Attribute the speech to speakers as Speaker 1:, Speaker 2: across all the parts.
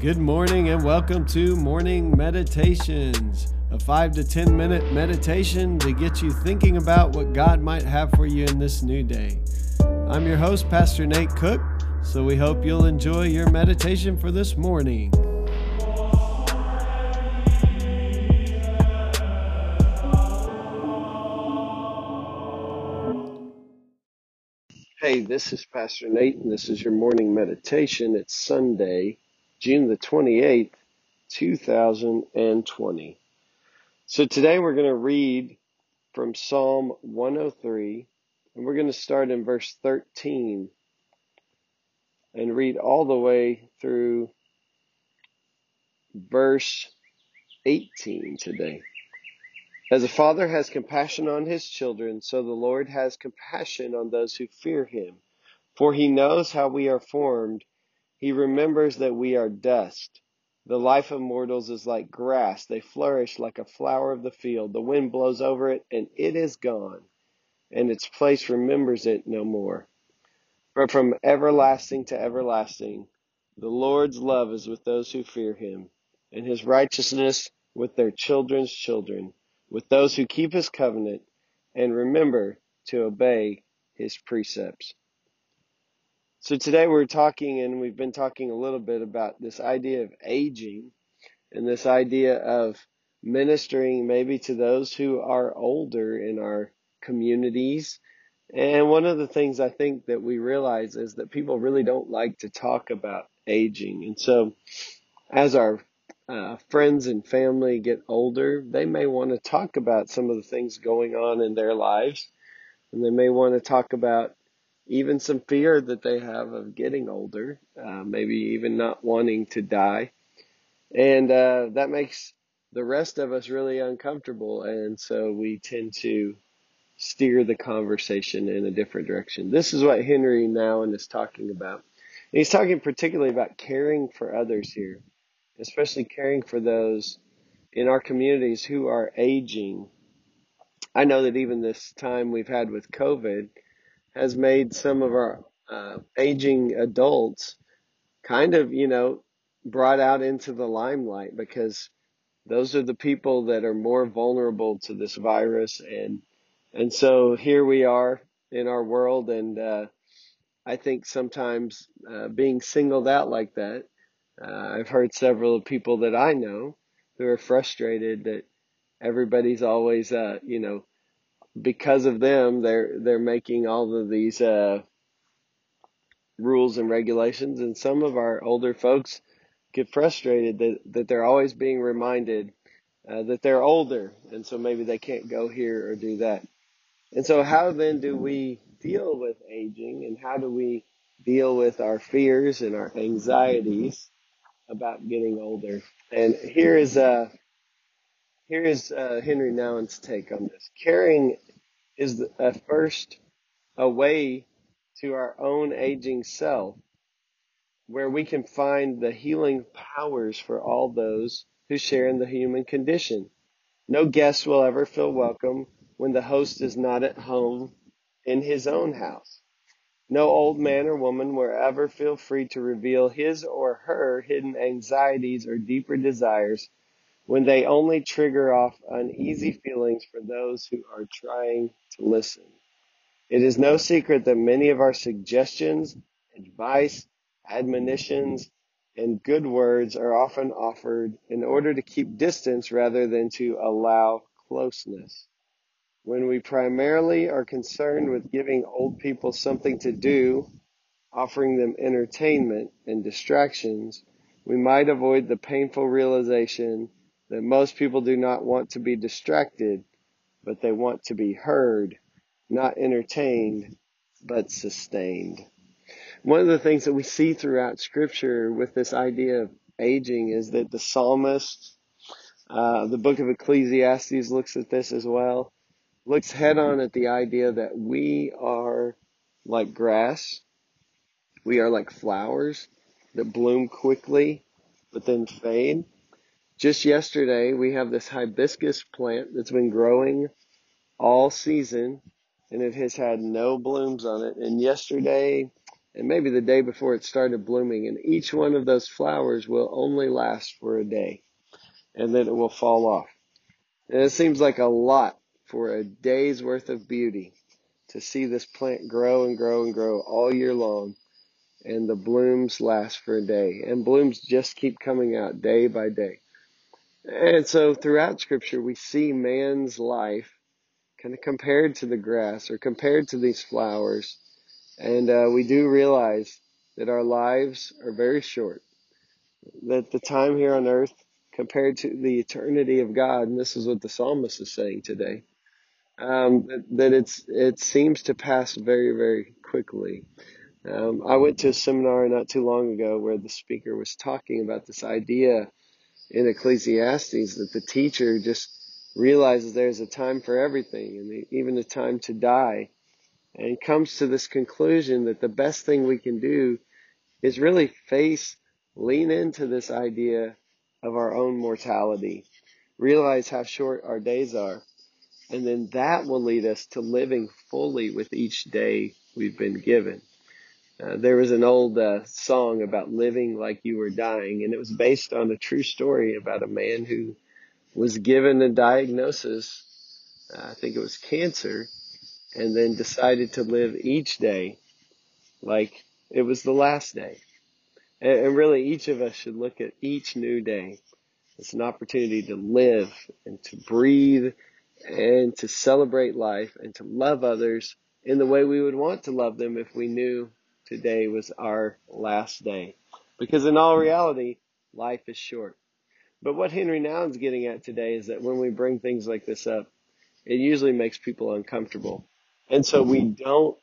Speaker 1: Good morning and welcome to Morning Meditations, a five to 10 minute meditation to get you thinking about what God might have for you in this new day. I'm your host, Pastor Nate Cook, so we hope you'll enjoy your meditation for this morning. Hey, this is Pastor Nate, and this is your morning meditation. It's Sunday, June the 28th, 2020. So today we're going to read from Psalm 103, and we're going to start in verse 13 and read all the way through verse 18 today. As a father has compassion on his children, so the Lord has compassion on those who fear him. For he knows how we are formed. He remembers that we are dust. The life of mortals is like grass. They flourish like a flower of the field. The wind blows over it and it is gone, and its place remembers it no more. But from everlasting to everlasting, the Lord's love is with those who fear him, and his righteousness with their children's children, with those who keep his covenant and remember to obey his precepts. So today we're talking, and we've been talking a little bit about this idea of aging and this idea of ministering maybe to those who are older in our communities. And one of the things I think that we realize is that people really don't like to talk about aging. And so as our uh, friends and family get older, they may want to talk about some of the things going on in their lives. And they may want to talk about even some fear that they have of getting older, uh, maybe even not wanting to die. And uh, that makes the rest of us really uncomfortable. And so we tend to steer the conversation in a different direction. This is what Henry Nouwen is talking about. And he's talking particularly about caring for others here, especially caring for those in our communities who are aging. I know that even this time we've had with COVID, has made some of our uh, aging adults kind of, you know, brought out into the limelight because those are the people that are more vulnerable to this virus. And and so here we are in our world and uh, I think sometimes uh, being singled out like that uh, I've heard several people that I know who are frustrated that everybody's always uh, you know because of them, they're they're making all of these uh, rules and regulations, and some of our older folks get frustrated that that they're always being reminded uh, that they're older, and so maybe they can't go here or do that. And so, how then do we deal with aging, and how do we deal with our fears and our anxieties about getting older? And here is uh, here is uh, Henry Nouwen's take on this. Caring is a first a way to our own aging self where we can find the healing powers for all those who share in the human condition. No guest will ever feel welcome when the host is not at home in his own house. No old man or woman will ever feel free to reveal his or her hidden anxieties or deeper desires when they only trigger off uneasy feelings for those who are trying to listen. It is no secret that many of our suggestions, advice, admonitions, and good words are often offered in order to keep distance rather than to allow closeness. When we primarily are concerned with giving old people something to do, offering them entertainment and distractions, we might avoid the painful realization that most people do not want to be distracted, but they want to be heard, not entertained, but sustained. One of the things that we see throughout scripture with this idea of aging is that the psalmist, uh, the book of Ecclesiastes looks at this as well, looks head on at the idea that we are like grass. We are like flowers that bloom quickly, but then fade. Just yesterday, we have this hibiscus plant that's been growing all season and it has had no blooms on it. And yesterday and maybe the day before it started blooming, and each one of those flowers will only last for a day, and then it will fall off. And it seems like a lot for a day's worth of beauty to see this plant grow and grow and grow all year long, and the blooms last for a day, and blooms just keep coming out day by day. And so throughout Scripture, we see man's life kind of compared to the grass or compared to these flowers and uh, we do realize that our lives are very short, that the time here on earth compared to the eternity of God, and this is what the psalmist is saying today, um, that, it's it seems to pass very very quickly. Um, I went to a seminar not too long ago where the speaker was talking about this idea in Ecclesiastes that the teacher just realizes there's a time for everything and even a time to die and comes to this conclusion that the best thing we can do is really face, lean into this idea of our own mortality, realize how short our days are, and then that will lead us to living fully with each day we've been given. Uh, there was an old uh, song about living like you were dying, and it was based on a true story about a man who was given a diagnosis. Uh, I think it was cancer, and then decided to live each day like it was the last day. And, really each of us should look at each new day as an opportunity to live and to breathe and to celebrate life and to love others in the way we would want to love them if we knew today was our last day. Because in all reality, life is short. But what Henry Nouwen's getting at today is that when we bring things like this up, it usually makes people uncomfortable. And so we don't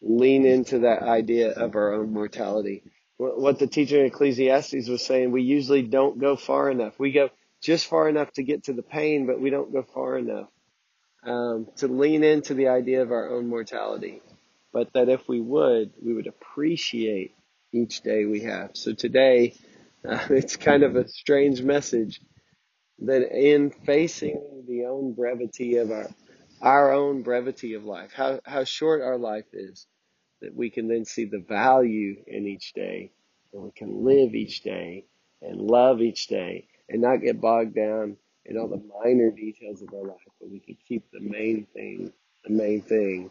Speaker 1: lean into that idea of our own mortality. What the teacher in Ecclesiastes was saying, we usually don't go far enough. We go just far enough to get to the pain, but we don't go far enough um, to lean into the idea of our own mortality. But that if we would, we would appreciate each day we have. So today, uh, it's kind of a strange message that in facing the own brevity of our our own brevity of life, how, how short our life is, that we can then see the value in each day and we can live each day and love each day and not get bogged down in all the minor details of our life, but we can keep the main thing, the main thing